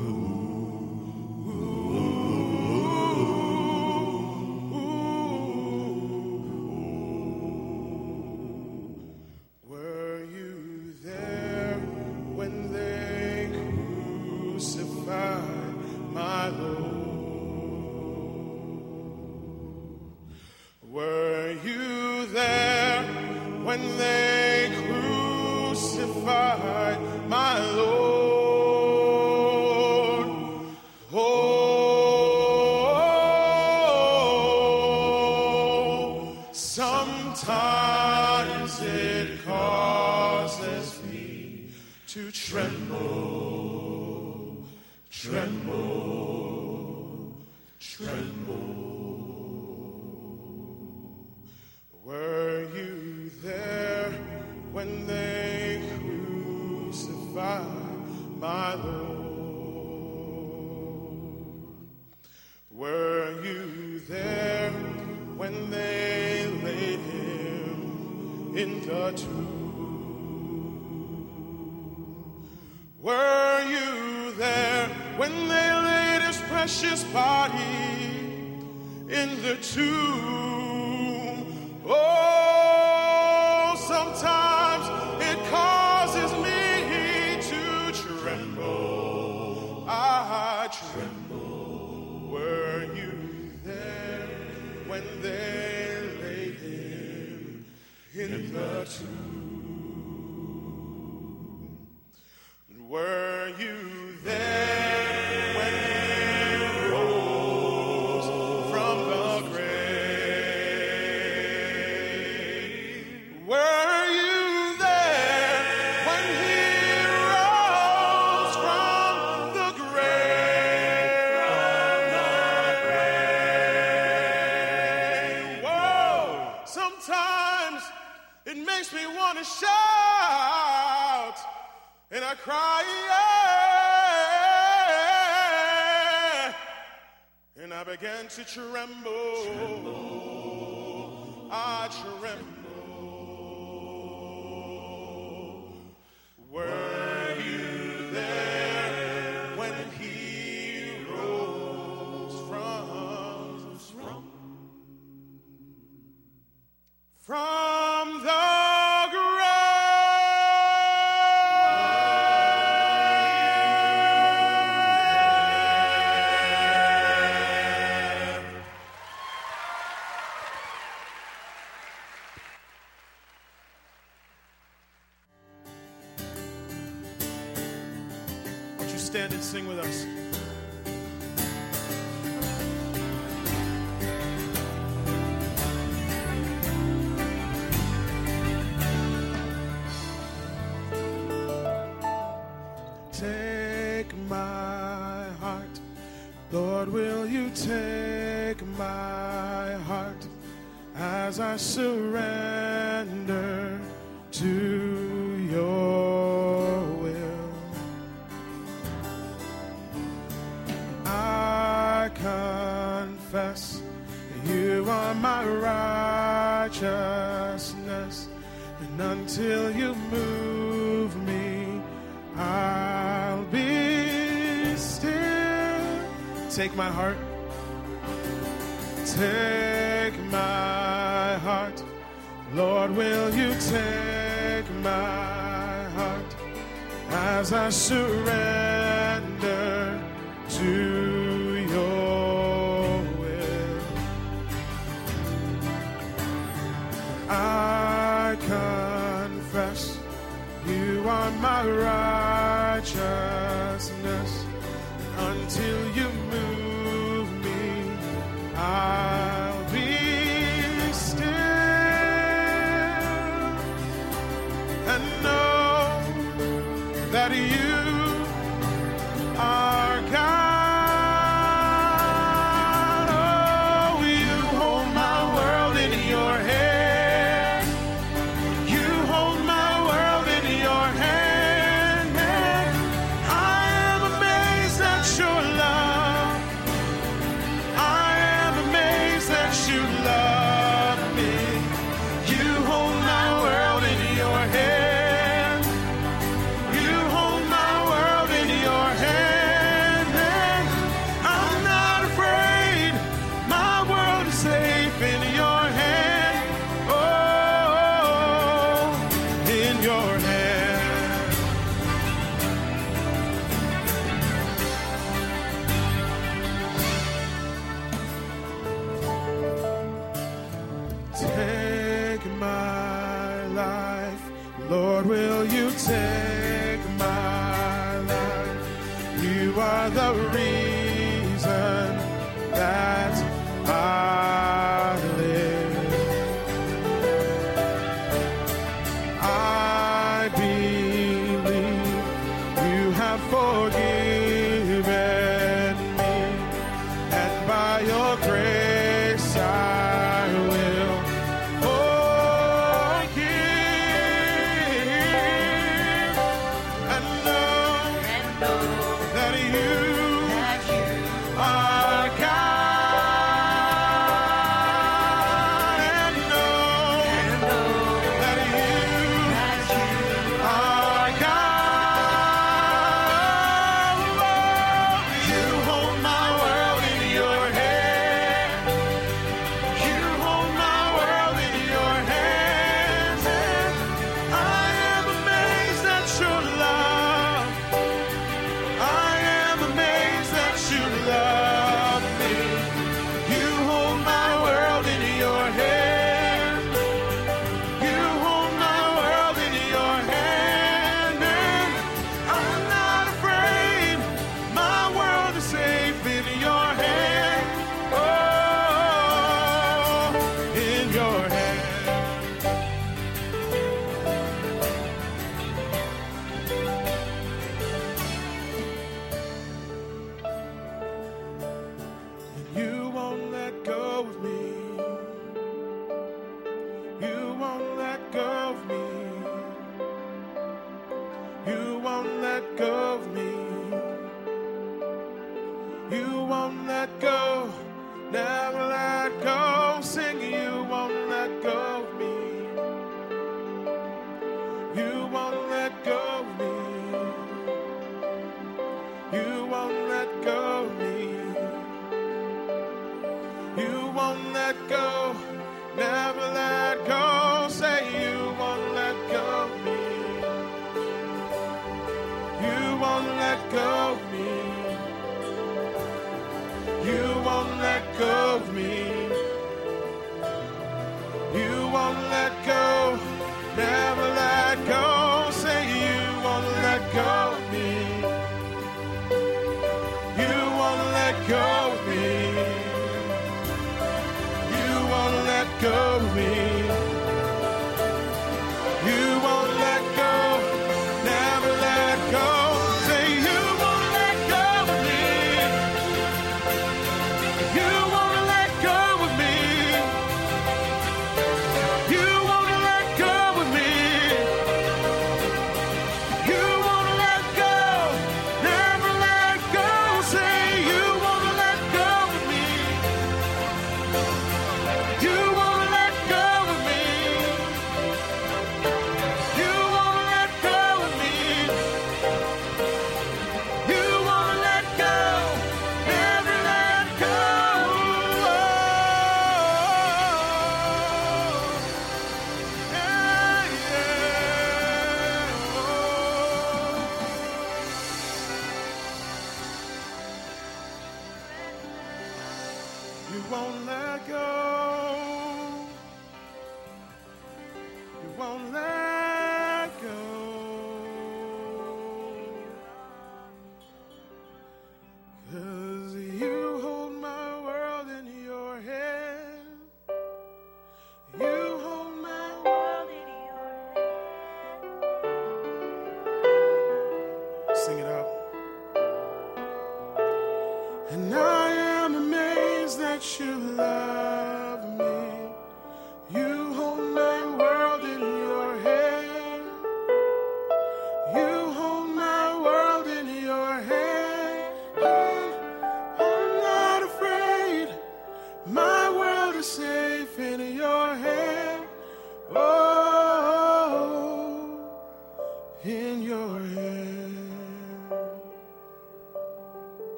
Ooh. Were you there when they laid him in the tomb? and sing with us. Take my heart, Lord, will you take my heart as I surrender? righteousness, and until you move me, I'll be still. Take my heart, take my heart, Lord, will you take my heart? As I surrender to I confess you are my righteousness. Until you move me, I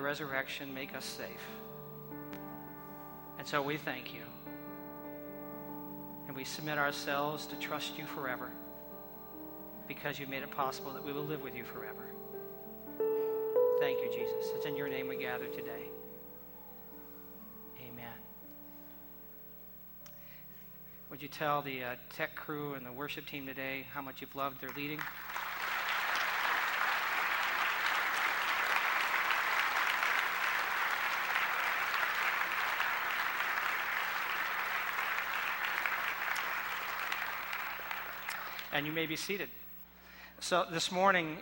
your resurrection make us safe. And so we thank you. And we submit ourselves to trust you forever because you made it possible that we will live with you forever. Thank you, Jesus. It's in your name we gather today. Amen. Would you tell the uh, tech crew and the worship team today how much you've loved their leading? And you may be seated. So this morning,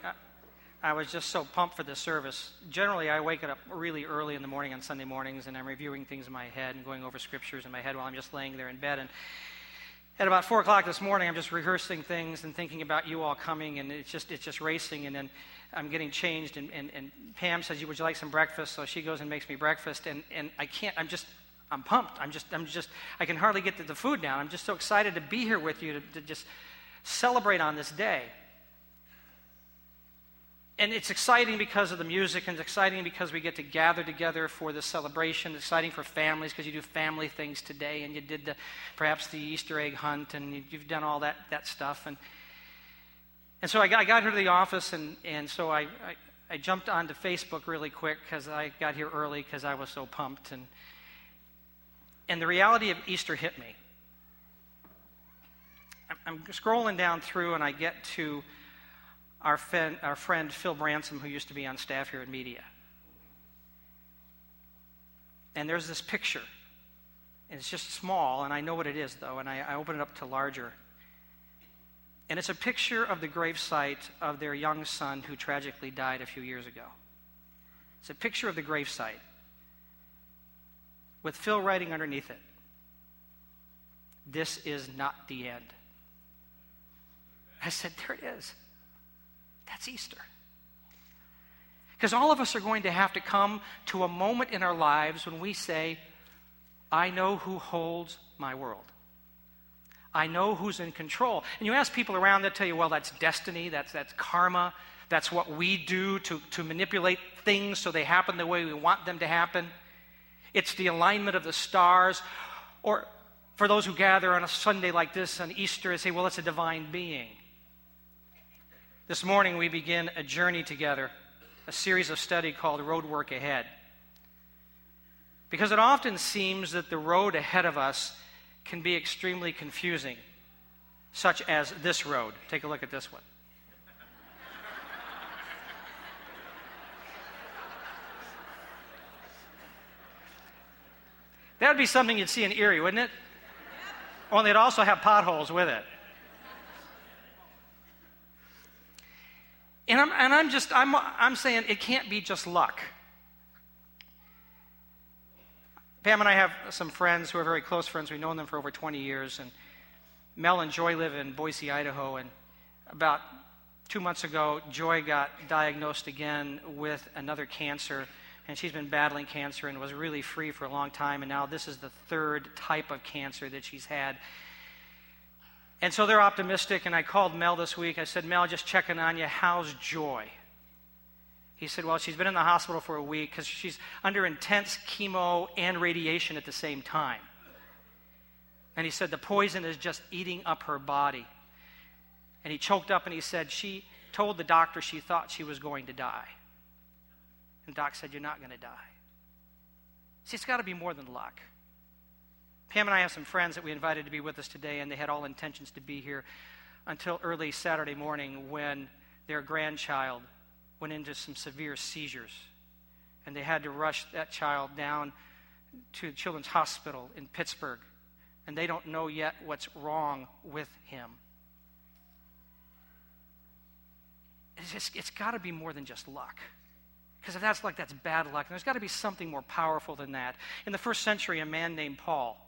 I was just so pumped for this service. Generally, I wake up really early in the morning on Sunday mornings, and I'm reviewing things in my head and going over scriptures in my head while I'm just laying there in bed. And at about four o'clock this morning, I'm just rehearsing things and thinking about you all coming, and it's just it's just racing. And then I'm getting changed, and, and, and Pam says, "Would you like some breakfast?" So she goes and makes me breakfast, and, and I can't. I'm just I'm pumped. I'm just I'm just I can hardly get to the food now. I'm just so excited to be here with you to, to just celebrate on this day. And it's exciting because of the music, and it's exciting because we get to gather together for this celebration. It's exciting for families because you do family things today, and you did the, perhaps the Easter egg hunt, and you, have done all that, that stuff. And, and so I got, I got here to the office, and, and so I, I, I jumped onto Facebook really quick because I got here early because I was so pumped. And, and the reality of Easter hit me. I'm scrolling down through and I get to our, friend, our friend Phil Bransom, who used to be on staff here at Media. And there's this picture. And it's just small, and I know what it is, though, and I, I open it up to larger. And it's a picture of the gravesite of their young son who tragically died a few years ago. It's a picture of the gravesite with Phil writing underneath it This is not the end. I said, There it is. That's Easter. Because all of us are going to have to come to a moment in our lives when we say, I know who holds my world. I know who's in control. And you ask people around that tell you, well, that's destiny, that's, that's karma, that's what we do to, to manipulate things so they happen the way we want them to happen. It's the alignment of the stars. Or for those who gather on a Sunday like this on Easter and say, well, it's a divine being. This morning, we begin a journey together, a series of study called Road Work Ahead. Because it often seems that the road ahead of us can be extremely confusing, such as this road. Take a look at this one. That would be something you'd see in Erie, wouldn't it? Only it'd also have potholes with it. And I'm, and I'm just, I'm, I'm saying it can't be just luck. Pam and I have some friends who are very close friends. We've known them for over 20 years. And Mel and Joy live in Boise, Idaho. And about two months ago, Joy got diagnosed again with another cancer. And she's been battling cancer and was really free for a long time. And now this is the third type of cancer that she's had. And so they're optimistic, and I called Mel this week. I said, Mel, just checking on you. How's Joy? He said, Well, she's been in the hospital for a week because she's under intense chemo and radiation at the same time. And he said, The poison is just eating up her body. And he choked up and he said, She told the doctor she thought she was going to die. And doc said, You're not going to die. See, it's got to be more than luck. Pam and I have some friends that we invited to be with us today, and they had all intentions to be here until early Saturday morning when their grandchild went into some severe seizures. And they had to rush that child down to the Children's Hospital in Pittsburgh. And they don't know yet what's wrong with him. It's, it's got to be more than just luck. Because if that's luck, that's bad luck. And there's got to be something more powerful than that. In the first century, a man named Paul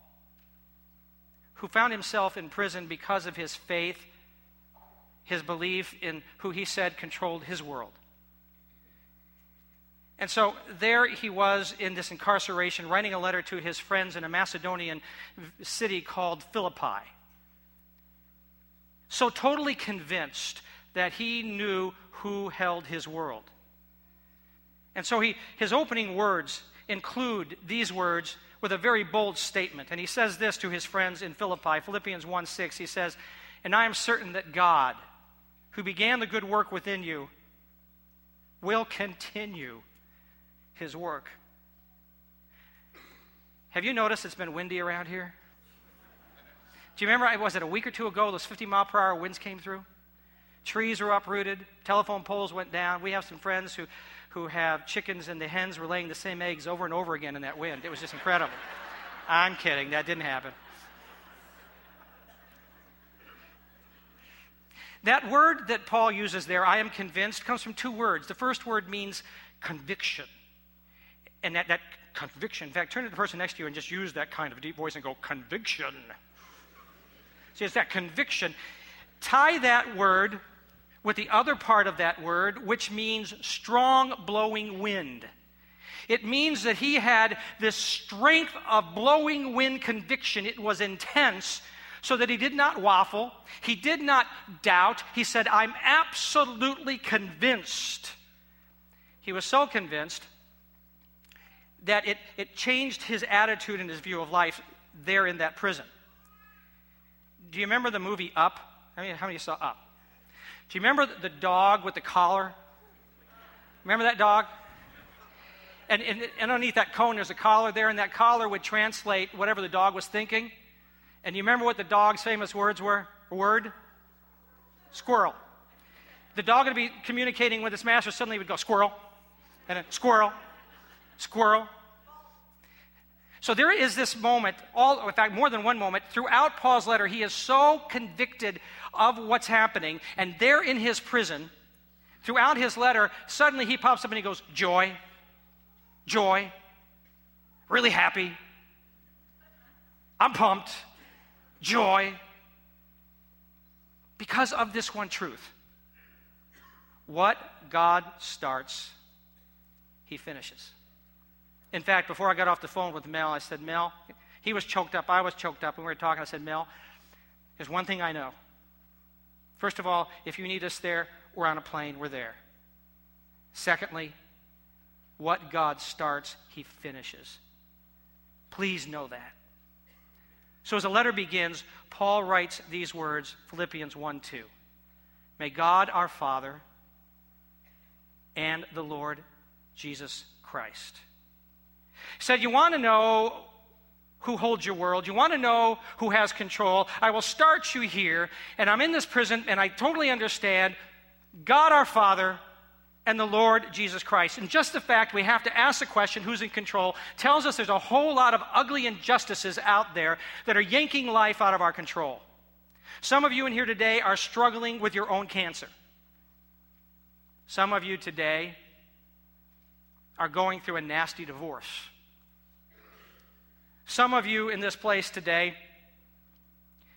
who found himself in prison because of his faith, his belief in who he said controlled his world. And so there he was in this incarceration, writing a letter to his friends in a Macedonian city called Philippi. So totally convinced that he knew who held his world. And so he, his opening words include these words with a very bold statement. And he says this to his friends in Philippi, Philippians 1 6. He says, And I am certain that God, who began the good work within you, will continue his work. Have you noticed it's been windy around here? Do you remember, was it a week or two ago, those 50 mile per hour winds came through? Trees were uprooted, telephone poles went down. We have some friends who, who have chickens, and the hens were laying the same eggs over and over again in that wind. It was just incredible. I'm kidding, that didn't happen. That word that Paul uses there, I am convinced, comes from two words. The first word means conviction. And that, that conviction, in fact, turn to the person next to you and just use that kind of deep voice and go, conviction. See, it's that conviction. Tie that word with the other part of that word, which means strong blowing wind. It means that he had this strength of blowing wind conviction. It was intense, so that he did not waffle, he did not doubt. He said, I'm absolutely convinced. He was so convinced that it, it changed his attitude and his view of life there in that prison. Do you remember the movie Up? I mean, how many saw Up? Do you remember the dog with the collar? Remember that dog? And, and, and underneath that cone, there's a collar there, and that collar would translate whatever the dog was thinking. And you remember what the dog's famous words were? Word? Squirrel. The dog would be communicating with its master, suddenly would go, squirrel, and then squirrel, squirrel. So there is this moment, all in fact, more than one moment, throughout Paul's letter, he is so convicted of what's happening, and there in his prison, throughout his letter, suddenly he pops up and he goes, Joy, joy, really happy, I'm pumped joy because of this one truth. What God starts, he finishes. In fact, before I got off the phone with Mel, I said, Mel, he was choked up, I was choked up, and we were talking. I said, Mel, there's one thing I know. First of all, if you need us there, we're on a plane, we're there. Secondly, what God starts, he finishes. Please know that. So, as the letter begins, Paul writes these words Philippians 1 2. May God our Father and the Lord Jesus Christ. He said, You want to know who holds your world. You want to know who has control. I will start you here, and I'm in this prison, and I totally understand God our Father and the Lord Jesus Christ. And just the fact we have to ask the question who's in control tells us there's a whole lot of ugly injustices out there that are yanking life out of our control. Some of you in here today are struggling with your own cancer. Some of you today are going through a nasty divorce. Some of you in this place today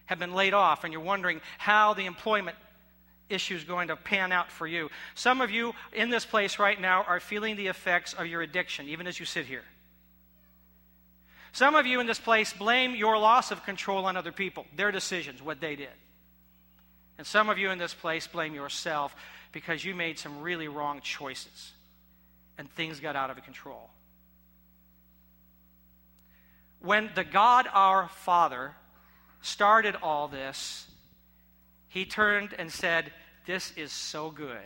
have been laid off and you're wondering how the employment issue is going to pan out for you. Some of you in this place right now are feeling the effects of your addiction, even as you sit here. Some of you in this place blame your loss of control on other people, their decisions, what they did. And some of you in this place blame yourself because you made some really wrong choices and things got out of control. When the God our Father started all this, he turned and said, This is so good.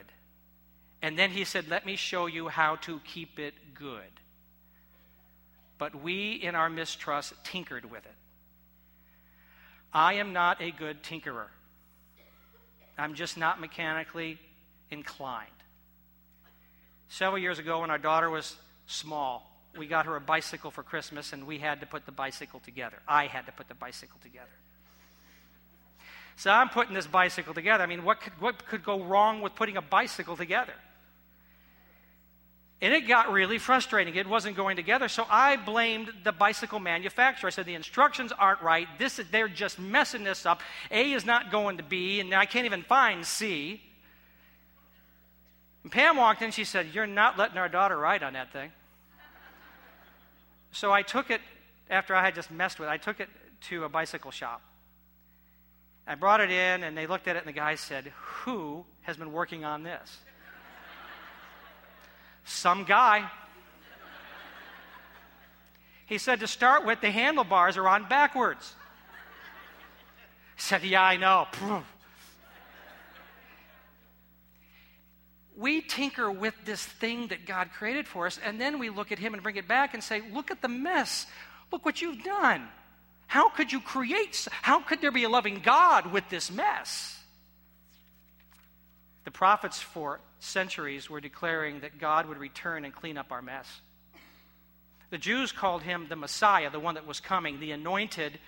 And then he said, Let me show you how to keep it good. But we, in our mistrust, tinkered with it. I am not a good tinkerer. I'm just not mechanically inclined. Several years ago, when our daughter was small, we got her a bicycle for Christmas, and we had to put the bicycle together. I had to put the bicycle together. So I'm putting this bicycle together. I mean, what could, what could go wrong with putting a bicycle together? And it got really frustrating. It wasn't going together. So I blamed the bicycle manufacturer. I said, the instructions aren't right. This is, they're just messing this up. A is not going to B, and I can't even find C. And Pam walked in. She said, You're not letting our daughter ride on that thing. So I took it, after I had just messed with it, I took it to a bicycle shop. I brought it in, and they looked at it, and the guy said, Who has been working on this? Some guy. He said, To start with, the handlebars are on backwards. I said, Yeah, I know. We tinker with this thing that God created for us, and then we look at Him and bring it back and say, Look at the mess. Look what you've done. How could you create? How could there be a loving God with this mess? The prophets for centuries were declaring that God would return and clean up our mess. The Jews called him the Messiah, the one that was coming, the anointed,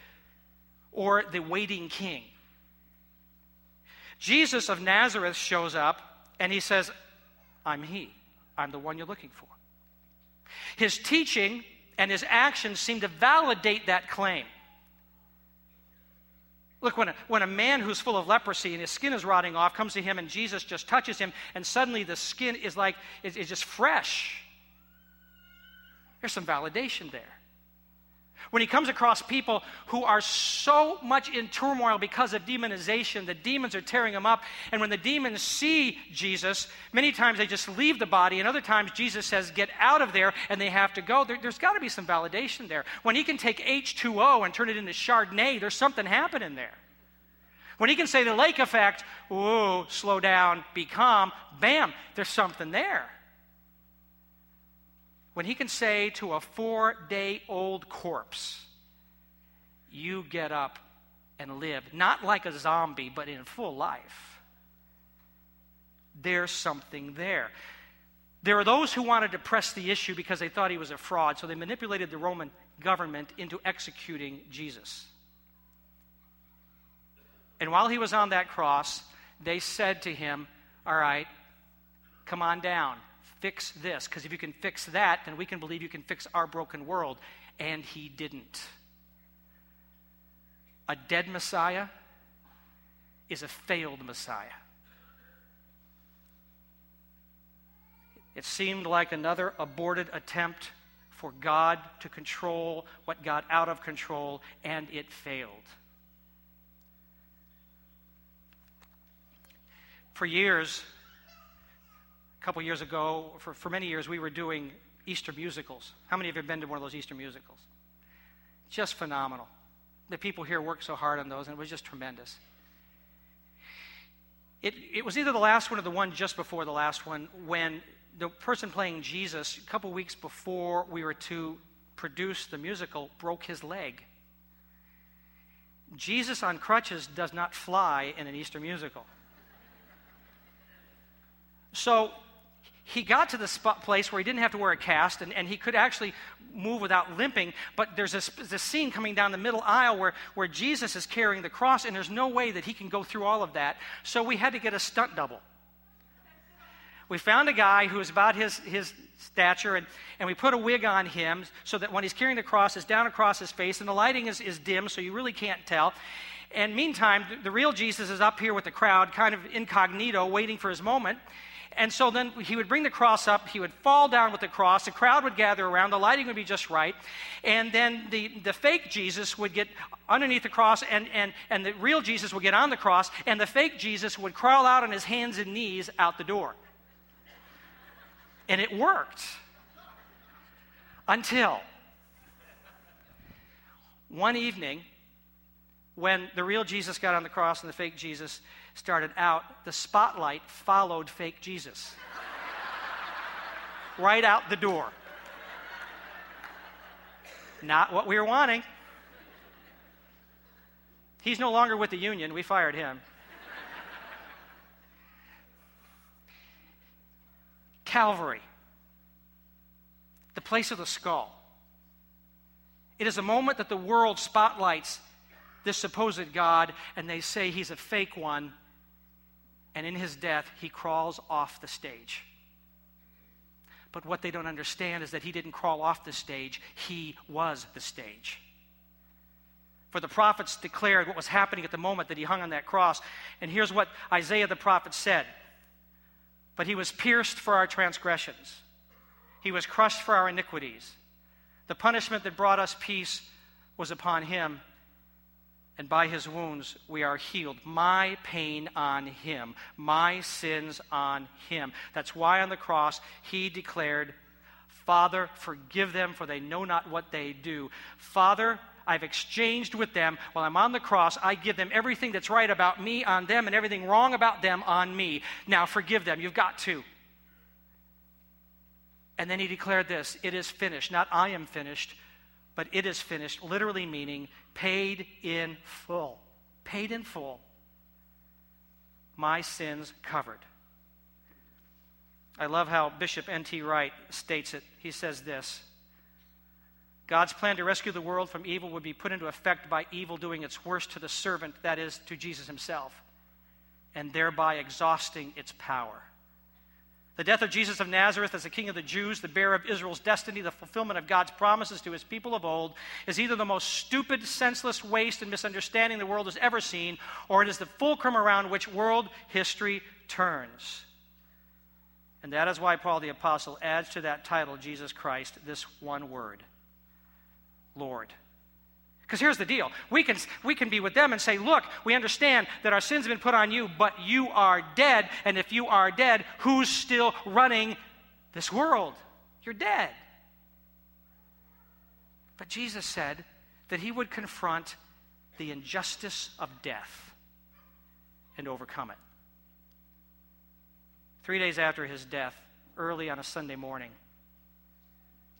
or the waiting king. Jesus of Nazareth shows up and he says, I'm he. I'm the one you're looking for. His teaching and his actions seem to validate that claim. Look, when a, when a man who's full of leprosy and his skin is rotting off comes to him and Jesus just touches him, and suddenly the skin is like, is, is just fresh. There's some validation there. When he comes across people who are so much in turmoil because of demonization, the demons are tearing them up. And when the demons see Jesus, many times they just leave the body, and other times Jesus says, Get out of there, and they have to go. There, has got to be some validation there. When he can take H2O and turn it into Chardonnay, there's something happening there. When he can say the lake effect, whoa, slow down, be calm, bam, there's something there when he can say to a four day old corpse, You get up and live, not like a zombie, but in full life, there's something there. There are those who wanted to press the issue because they thought he was a fraud, so they manipulated the Roman government into executing Jesus. And while he was on that cross, they said to him, All right, come on down fix this, because if you can fix that, then we can believe you can fix our broken world. And he didn't. A dead Messiah is a failed Messiah. It seemed like another aborted attempt for God to control what got out of control, and it failed. For years, a couple years ago, for, for many years, we were doing Easter musicals. How many of you have been to one of those Easter musicals? Just phenomenal. The people here worked so hard on those, and it was just tremendous. It, it was either the last one or the one just before the last one when the person playing Jesus, a couple weeks before we were to produce the musical, broke his leg. Jesus on crutches does not fly in an Easter musical. So he got to the spot, place where he didn't have to wear a cast and, and he could actually move without limping. But there's this, this scene coming down the middle aisle where, where Jesus is carrying the cross, and there's no way that he can go through all of that. So we had to get a stunt double. We found a guy who was about his, his stature, and, and we put a wig on him so that when he's carrying the cross, it's down across his face, and the lighting is, is dim, so you really can't tell. And meantime, the, the real Jesus is up here with the crowd, kind of incognito, waiting for his moment. And so then he would bring the cross up, he would fall down with the cross, the crowd would gather around, the lighting would be just right, and then the, the fake Jesus would get underneath the cross, and, and, and the real Jesus would get on the cross, and the fake Jesus would crawl out on his hands and knees out the door. And it worked. Until one evening, when the real Jesus got on the cross and the fake Jesus started out, the spotlight followed fake Jesus right out the door. Not what we were wanting. He's no longer with the union. We fired him. Calvary, the place of the skull. It is a moment that the world spotlights this supposed God, and they say he's a fake one, and in his death, he crawls off the stage. But what they don't understand is that he didn't crawl off the stage, he was the stage. For the prophets declared what was happening at the moment that he hung on that cross. And here's what Isaiah the prophet said But he was pierced for our transgressions, he was crushed for our iniquities. The punishment that brought us peace was upon him, and by his wounds we are healed. My pain on him, my sins on him. That's why on the cross he declared, Father, forgive them, for they know not what they do. Father, I've exchanged with them. While I'm on the cross, I give them everything that's right about me on them and everything wrong about them on me. Now forgive them. You've got to. And then he declared this It is finished. Not I am finished, but it is finished, literally meaning paid in full. Paid in full. My sins covered. I love how Bishop N.T. Wright states it. He says this God's plan to rescue the world from evil would be put into effect by evil doing its worst to the servant, that is, to Jesus himself, and thereby exhausting its power. The death of Jesus of Nazareth as the King of the Jews, the bearer of Israel's destiny, the fulfillment of God's promises to his people of old, is either the most stupid, senseless waste and misunderstanding the world has ever seen, or it is the fulcrum around which world history turns. And that is why Paul the Apostle adds to that title, Jesus Christ, this one word Lord. Because here's the deal we can, we can be with them and say, Look, we understand that our sins have been put on you, but you are dead. And if you are dead, who's still running this world? You're dead. But Jesus said that he would confront the injustice of death and overcome it. Three days after his death, early on a Sunday morning,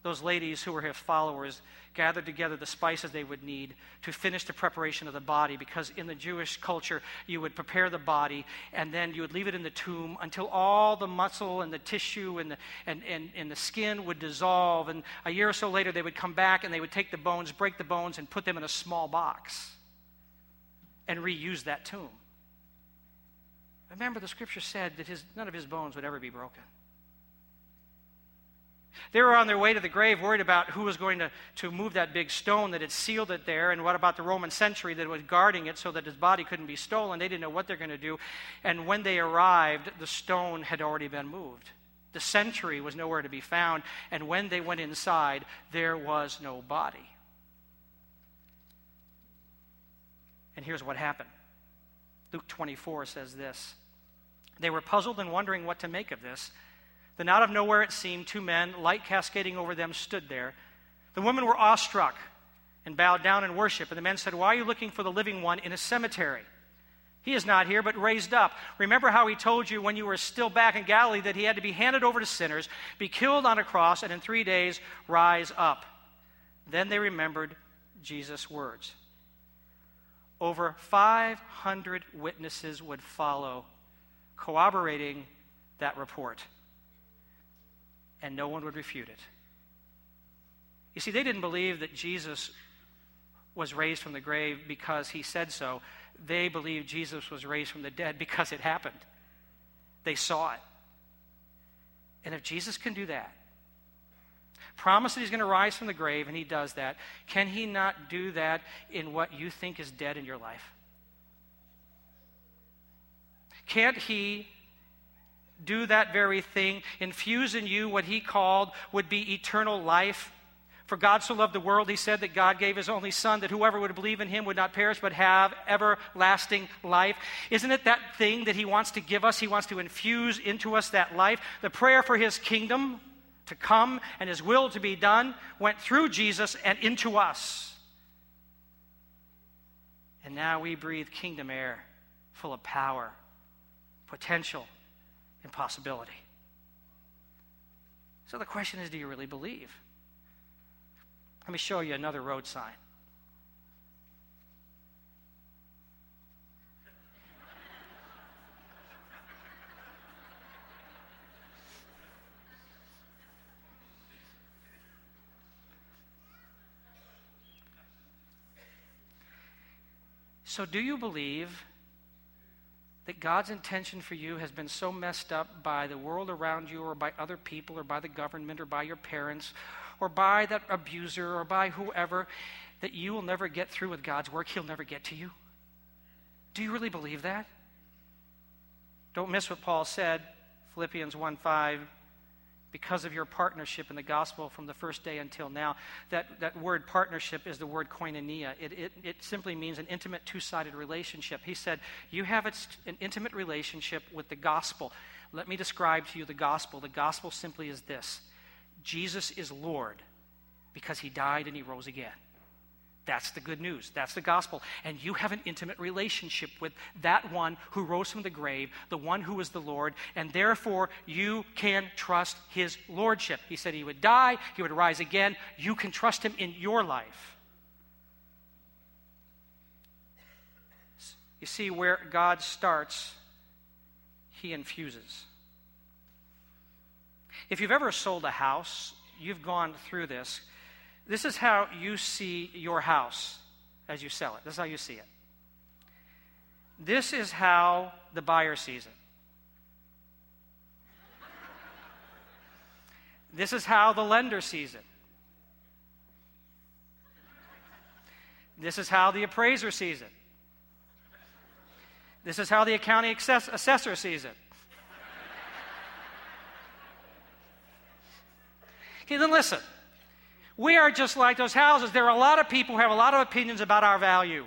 those ladies who were his followers gathered together the spices they would need to finish the preparation of the body because in the Jewish culture, you would prepare the body and then you would leave it in the tomb until all the muscle and the tissue and the, and, and, and the skin would dissolve. And a year or so later, they would come back and they would take the bones, break the bones, and put them in a small box and reuse that tomb. Remember, the scripture said that his, none of his bones would ever be broken. They were on their way to the grave, worried about who was going to, to move that big stone that had sealed it there, and what about the Roman sentry that was guarding it so that his body couldn't be stolen. They didn't know what they're going to do. And when they arrived, the stone had already been moved. The sentry was nowhere to be found, and when they went inside, there was no body. And here's what happened Luke 24 says this They were puzzled and wondering what to make of this. Then out of nowhere it seemed, two men, light cascading over them, stood there. The women were awestruck and bowed down in worship. And the men said, Why are you looking for the living one in a cemetery? He is not here, but raised up. Remember how he told you when you were still back in Galilee that he had to be handed over to sinners, be killed on a cross, and in three days rise up. Then they remembered Jesus' words. Over 500 witnesses would follow, corroborating that report and no one would refute it. You see, they didn't believe that Jesus was raised from the grave because he said so. They believed Jesus was raised from the dead because it happened. They saw it. And if Jesus can do that, promise that he's going to rise from the grave, and he does that, can he not do that in what you think is dead in your life? Can't he do that very thing, infuse in you what he called would be eternal life. For God so loved the world, he said that God gave his only Son, that whoever would believe in him would not perish but have everlasting life. Isn't it that thing that he wants to give us? He wants to infuse into us that life. The prayer for his kingdom to come and his will to be done went through Jesus and into us. And now we breathe kingdom air full of power, potential, impossibility. So the question is do you really believe? Let me show you another road sign. So, do you believe that God's intention for you has been so messed up by the world around you or by other people or by the government or by your parents or by that abuser or by whoever that you will never get through with God's work. He'll never get to you. Do you really believe that? Don't miss what Paul said, Philippians 1 5 because of your partnership in the gospel from the first day until now. That, that word partnership is the word koinonia. It, it, it simply means an intimate two sided relationship. He said, You have an intimate relationship with the gospel. Let me describe to you the gospel. The gospel simply is this Jesus is Lord because he died and he rose again. That's the good news. That's the gospel. And you have an intimate relationship with that one who rose from the grave, the one who is the Lord, and therefore you can trust his lordship. He said he would die, he would rise again. You can trust him in your life. You see, where God starts, he infuses. If you've ever sold a house, you've gone through this. This is how you see your house as you sell it. This is how you see it. This is how the buyer sees it. This is how the lender sees it. This is how the appraiser sees it. This is how the county assessor sees it. Okay, then listen. We are just like those houses. There are a lot of people who have a lot of opinions about our value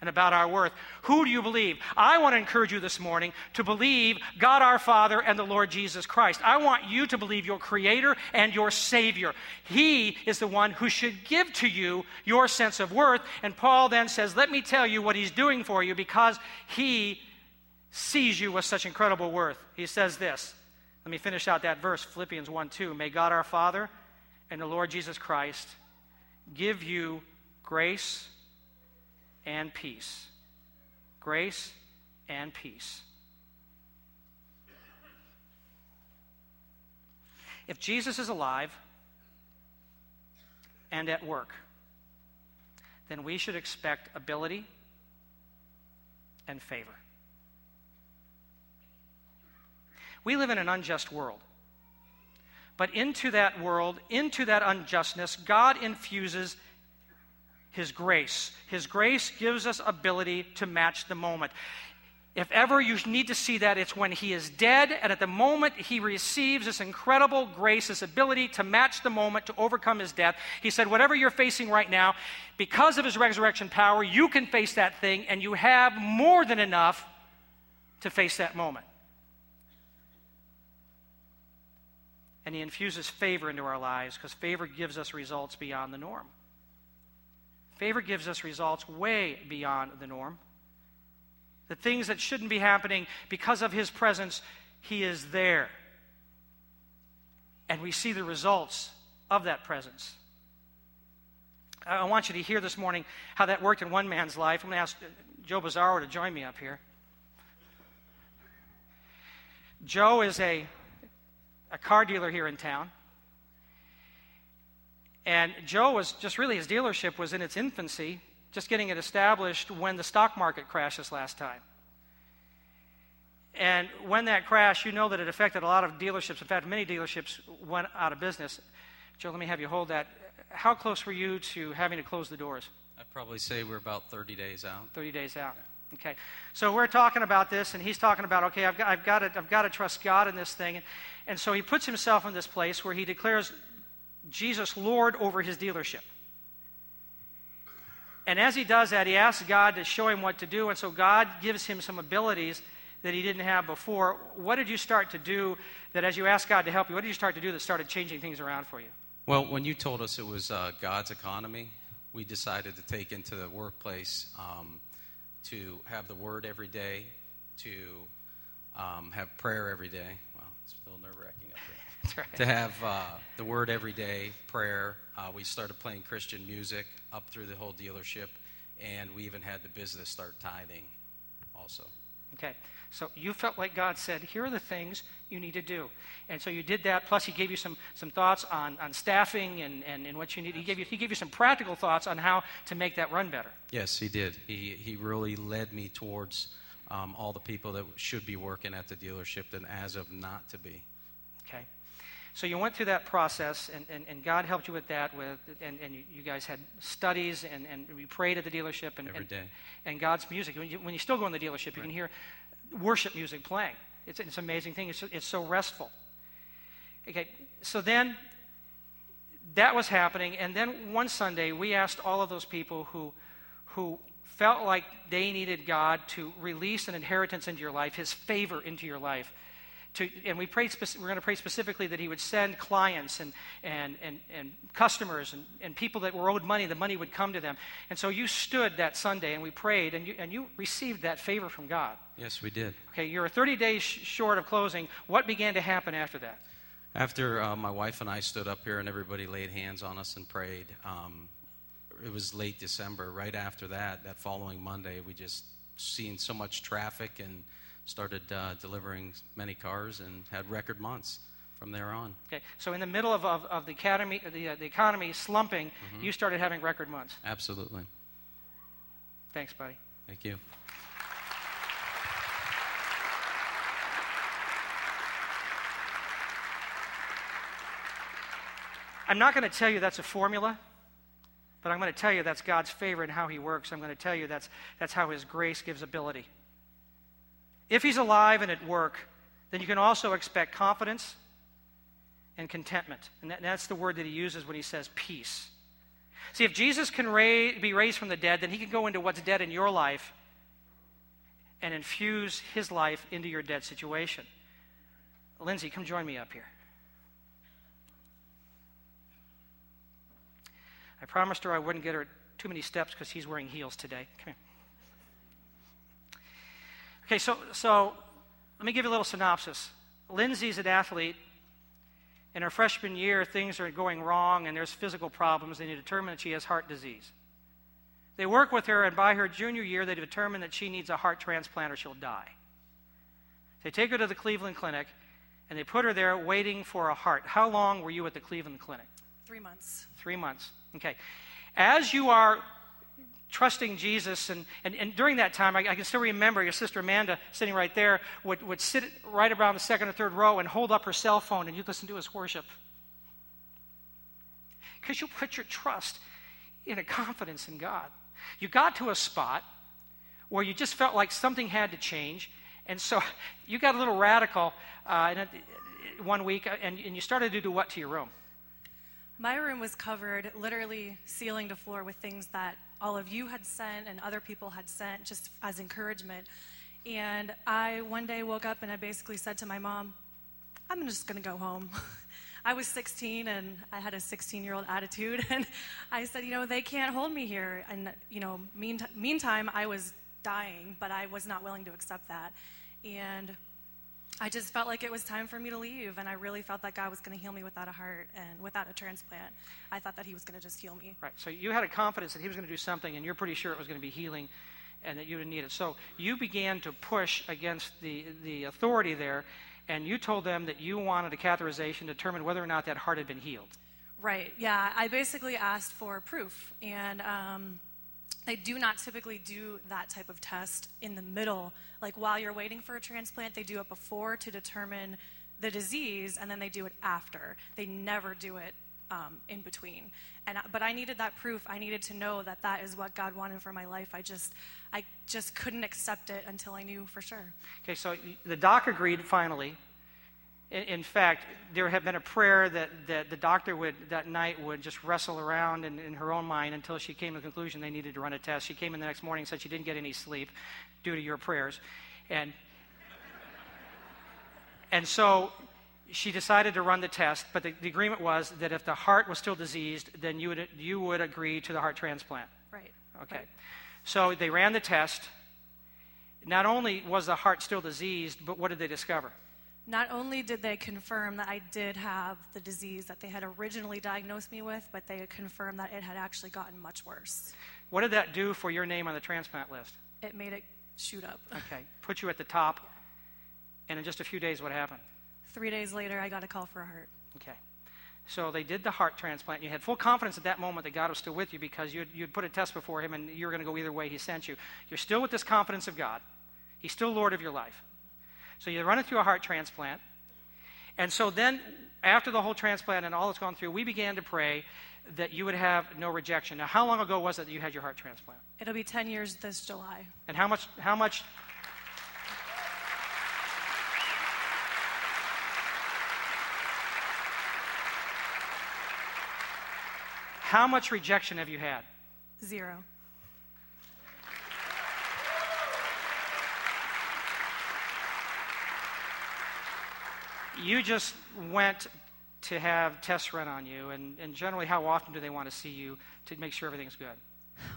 and about our worth. Who do you believe? I want to encourage you this morning to believe God our Father and the Lord Jesus Christ. I want you to believe your Creator and your Savior. He is the one who should give to you your sense of worth. And Paul then says, Let me tell you what He's doing for you because He sees you with such incredible worth. He says this. Let me finish out that verse, Philippians 1 2. May God our Father and the Lord Jesus Christ give you grace and peace. Grace and peace. If Jesus is alive and at work, then we should expect ability and favor. We live in an unjust world. But into that world, into that unjustness, God infuses His grace. His grace gives us ability to match the moment. If ever you need to see that, it's when he is dead, and at the moment he receives this incredible grace, this ability to match the moment, to overcome his death. He said, Whatever you're facing right now, because of his resurrection power, you can face that thing, and you have more than enough to face that moment. And He infuses favor into our lives because favor gives us results beyond the norm. Favor gives us results way beyond the norm. The things that shouldn't be happening because of His presence, He is there. And we see the results of that presence. I want you to hear this morning how that worked in one man's life. I'm going to ask uh, Joe Bizarro to join me up here. Joe is a a car dealer here in town. And Joe was just really, his dealership was in its infancy, just getting it established when the stock market crashed this last time. And when that crashed, you know that it affected a lot of dealerships. In fact, many dealerships went out of business. Joe, let me have you hold that. How close were you to having to close the doors? I'd probably say we're about 30 days out. 30 days out. Yeah. Okay. So we're talking about this, and he's talking about, okay, I've got, I've got, to, I've got to trust God in this thing. And, and so he puts himself in this place where he declares Jesus Lord over his dealership. And as he does that, he asks God to show him what to do. And so God gives him some abilities that he didn't have before. What did you start to do that as you asked God to help you, what did you start to do that started changing things around for you? Well, when you told us it was uh, God's economy, we decided to take into the workplace um, to have the word every day, to um, have prayer every day. Well, it's still nerve wracking up there. right. To have uh, the word every day, prayer. Uh, we started playing Christian music up through the whole dealership, and we even had the business start tithing also. Okay. So you felt like God said, here are the things you need to do. And so you did that. Plus, He gave you some, some thoughts on, on staffing and, and, and what you need. He gave you, he gave you some practical thoughts on how to make that run better. Yes, He did. He, he really led me towards um, all the people that should be working at the dealership and as of not to be. Okay. So you went through that process, and, and, and God helped you with that. With and, and you, you guys had studies, and, and we prayed at the dealership, and every day. And, and God's music. When you, when you still go in the dealership, you can hear worship music playing. It's, it's an amazing thing. It's, it's so restful. Okay, so then that was happening, and then one Sunday we asked all of those people who, who felt like they needed God to release an inheritance into your life, His favor into your life, To, and we prayed speci- we're going to pray specifically that he would send clients and, and, and, and customers and, and people that were owed money, the money would come to them. And so you stood that Sunday and we prayed and you, and you received that favor from God. Yes, we did. Okay, you're 30 days sh- short of closing. What began to happen after that? After uh, my wife and I stood up here and everybody laid hands on us and prayed, um, it was late December. Right after that, that following Monday, we just seen so much traffic and started uh, delivering many cars and had record months from there on. Okay, so in the middle of, of, of the, academy, the, uh, the economy slumping, you started having record months. Absolutely. Thanks, buddy. Thank you. I'm not going to tell you that's a formula, but I'm going to tell you that's God's favor and how He works. I'm going to tell you that's, that's how His grace gives ability. If He's alive and at work, then you can also expect confidence and contentment. And that, that's the word that He uses when He says peace. See, if Jesus can ra- be raised from the dead, then He can go into what's dead in your life and infuse His life into your dead situation. Lindsay, come join me up here. I promised her I wouldn't get her too many steps because he's wearing heels today. Come here. Okay, so, so let me give you a little synopsis. Lindsay's an athlete. In her freshman year, things are going wrong and there's physical problems, and they determine that she has heart disease. They work with her, and by her junior year, they determine that she needs a heart transplant or she'll die. They take her to the Cleveland Clinic, and they put her there waiting for a heart. How long were you at the Cleveland Clinic? Three months. Three months. Okay. As you are trusting Jesus, and, and, and during that time, I, I, can still remember your sister Amanda sitting right there would, would sit right around the second or third row and hold up her cell phone, and you'd listen to his worship. Because you put your trust in a confidence in God. You got to a spot where you just felt like something had to change, and so you got a little radical uh, one week, and, and you started to do what to your room? My room was covered, literally ceiling to floor, with things that all of you had sent and other people had sent just as encouragement. And I one day woke up and I basically said to my mom, I'm just going to go home. I was 16 and I had a 16 year old attitude. And I said, you know, they can't hold me here. And, you know, mean, meantime, I was dying, but I was not willing to accept that. And I just felt like it was time for me to leave, and I really felt that God was going to heal me without a heart and without a transplant. I thought that He was going to just heal me. Right. So you had a confidence that He was going to do something, and you're pretty sure it was going to be healing, and that you would need it. So you began to push against the the authority there, and you told them that you wanted a catheterization to determine whether or not that heart had been healed. Right. Yeah. I basically asked for proof, and. Um, they do not typically do that type of test in the middle. Like while you're waiting for a transplant, they do it before to determine the disease, and then they do it after. They never do it um, in between. And but I needed that proof. I needed to know that that is what God wanted for my life. I just I just couldn't accept it until I knew for sure. Okay, so the doc agreed finally. In, in fact, there had been a prayer that, that the doctor would that night would just wrestle around in, in her own mind until she came to the conclusion they needed to run a test. She came in the next morning and said she didn't get any sleep due to your prayers, and and so she decided to run the test, but the, the, agreement was that if the heart was still diseased, then you would, you would agree to the heart transplant. Right. Okay. Right. So they ran the test. Not only was the heart still diseased, but what did they discover? Not only did they confirm that I did have the disease that they had originally diagnosed me with, but they confirmed that it had actually gotten much worse. What did that do for your name on the transplant list? It made it shoot up. Okay. Put you at the top. And in just a few days, what happened? Three days later, I got a call for a heart. Okay. So they did the heart transplant. You had full confidence at that moment that God was still with you because you'd, you'd put a test before Him and you were going to go either way He sent you. You're still with this confidence of God. He's still Lord of your life. So you run it through a heart transplant. And so then, after the whole transplant and all that's gone through, we began to pray that you would have no rejection. Now, how long ago was it that you had your heart transplant? It'll be 10 years this July. And how much, how much How much rejection have you had? Zero. You just went to have tests run on you, and, and generally, how often do they want to see you to make sure everything's good?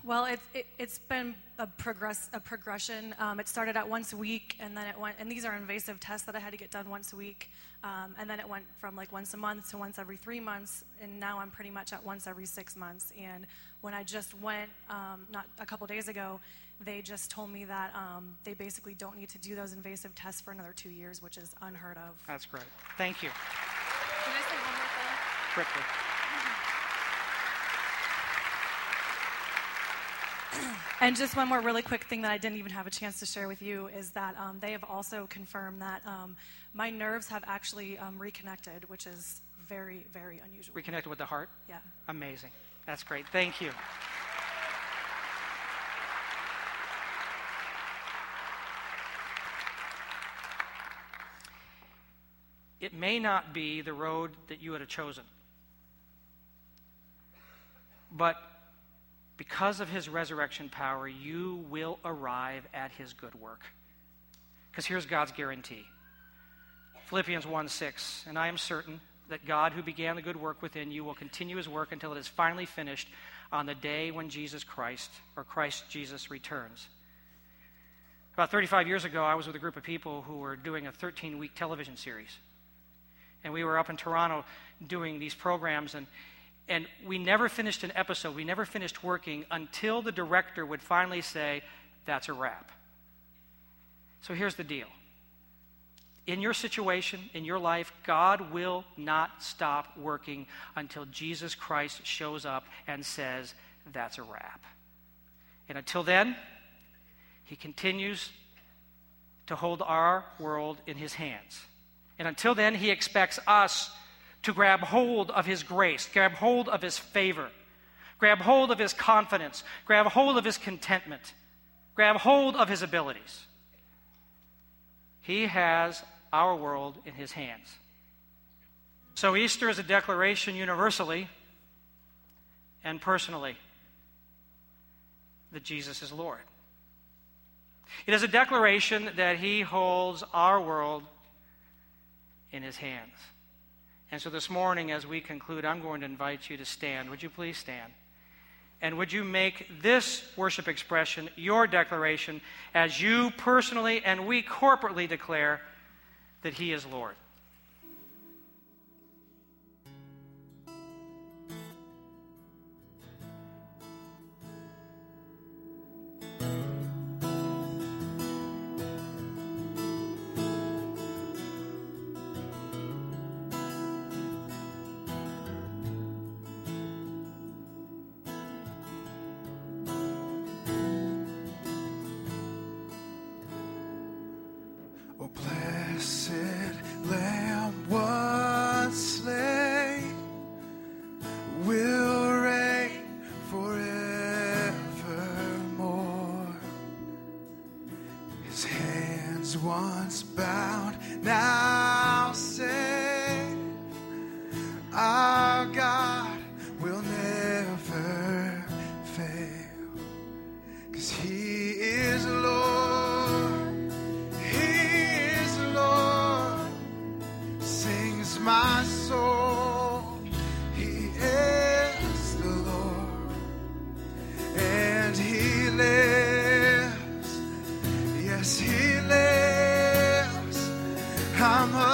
Well, it, it, it's been a, progress, a progression. Um, it started at once a week, and then it went, and these are invasive tests that I had to get done once a week. Um, and then it went from like once a month to once every three months, and now I'm pretty much at once every six months. And when I just went, um, not a couple days ago, they just told me that um, they basically don't need to do those invasive tests for another two years, which is unheard of. That's great. Thank you. Can I say one more thing? Quickly. And just one more really quick thing that I didn't even have a chance to share with you is that um, they have also confirmed that um, my nerves have actually um, reconnected, which is very, very unusual. Reconnected with the heart? Yeah. Amazing. That's great. Thank you. It may not be the road that you would have chosen. But because of his resurrection power, you will arrive at his good work. Because here's God's guarantee Philippians 1 6, and I am certain that God, who began the good work within you, will continue his work until it is finally finished on the day when Jesus Christ, or Christ Jesus, returns. About 35 years ago, I was with a group of people who were doing a 13 week television series. And we were up in Toronto doing these programs, and, and we never finished an episode. We never finished working until the director would finally say, That's a wrap. So here's the deal in your situation, in your life, God will not stop working until Jesus Christ shows up and says, That's a wrap. And until then, He continues to hold our world in His hands. And until then, He expects us to grab hold of His grace, grab hold of His favor, grab hold of His confidence, grab hold of His contentment, grab hold of His abilities. He has our world in his hands. So Easter is a declaration universally and personally that Jesus is Lord. It is a declaration that he holds our world in his hands. And so this morning, as we conclude, I'm going to invite you to stand. Would you please stand? And would you make this worship expression your declaration as you personally and we corporately declare that He is Lord? Bound, I'm alive,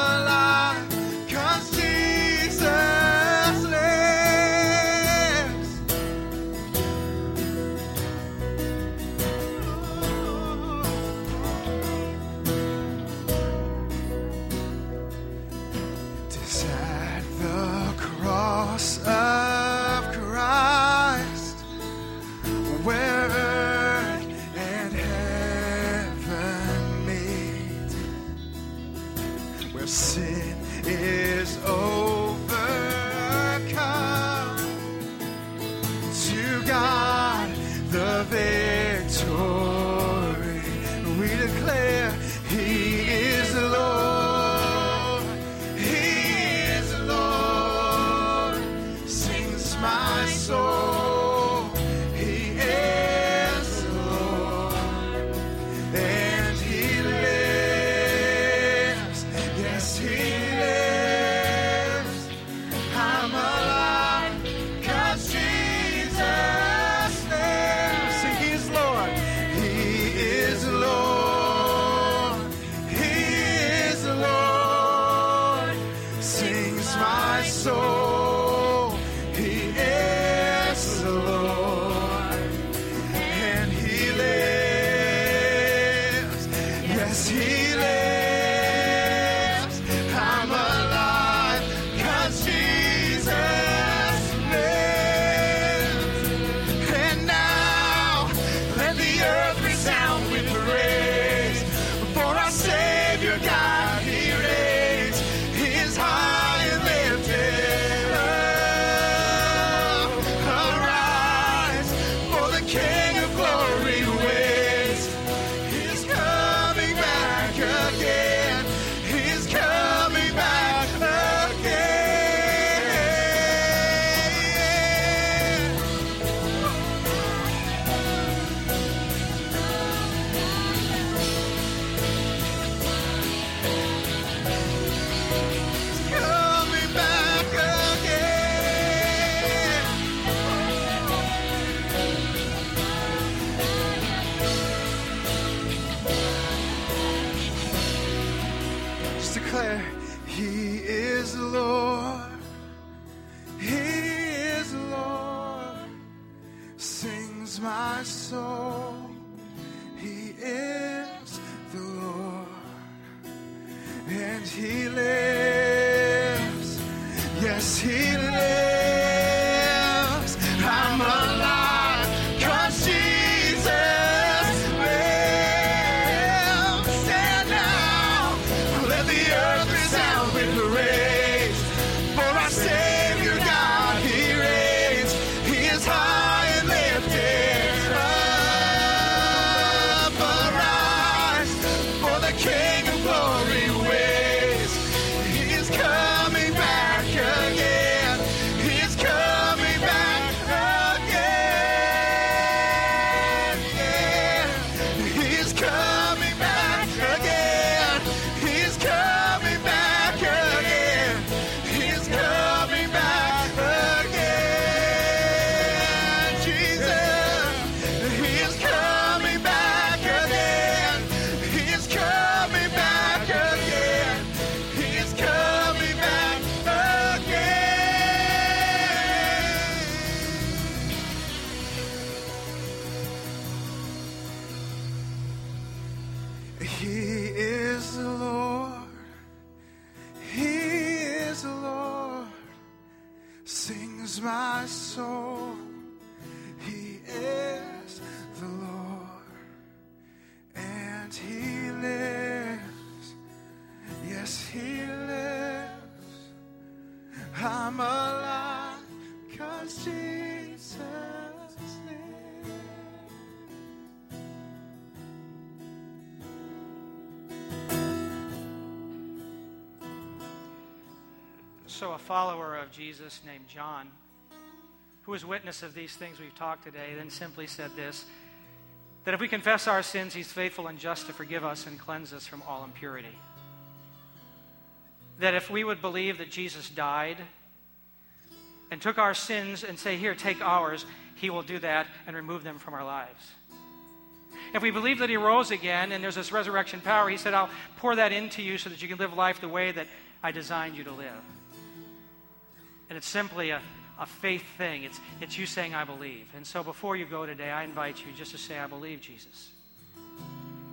follower of Jesus named John, who was witness of these things we've talked today, then simply said this that if we confess our sins, he's faithful and just to forgive us and cleanse us from all impurity. That if we would believe that Jesus died and took our sins and say, Here, take ours, he will do that and remove them from our lives. If we believe that he rose again and there's this resurrection power, he said, I'll pour that into you so that you can live life the way that I designed you to live. And it's simply a, a faith thing. It's, it's you saying, I believe. And so before you go today, I invite you just to say, I believe Jesus.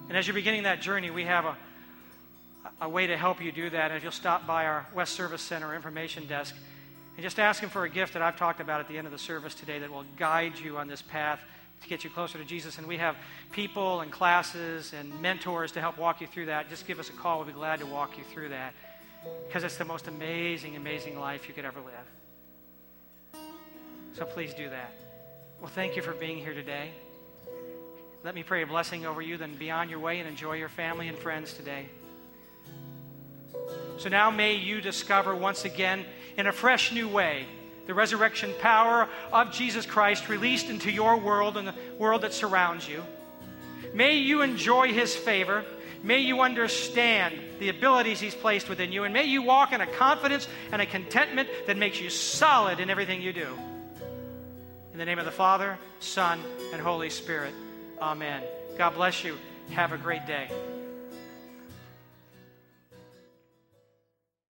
And as you're beginning that journey, we have a, a way to help you do that. And if you'll stop by our West Service Center information desk and just ask Him for a gift that I've talked about at the end of the service today that will guide you on this path to get you closer to Jesus. And we have people and classes and mentors to help walk you through that. Just give us a call. We'll be glad to walk you through that because it's the most amazing, amazing life you could ever live. So please do that. Well, thank you for being here today. Let me pray a blessing over you, then be on your way and enjoy your family and friends today. So now may you discover once again, in a fresh new way, the resurrection power of Jesus Christ released into your world and the world that surrounds you. May you enjoy his favor. May you understand the abilities he's placed within you. And may you walk in a confidence and a contentment that makes you solid in everything you do. In the name of the Father, Son, and Holy Spirit. Amen. God bless you. Have a great day.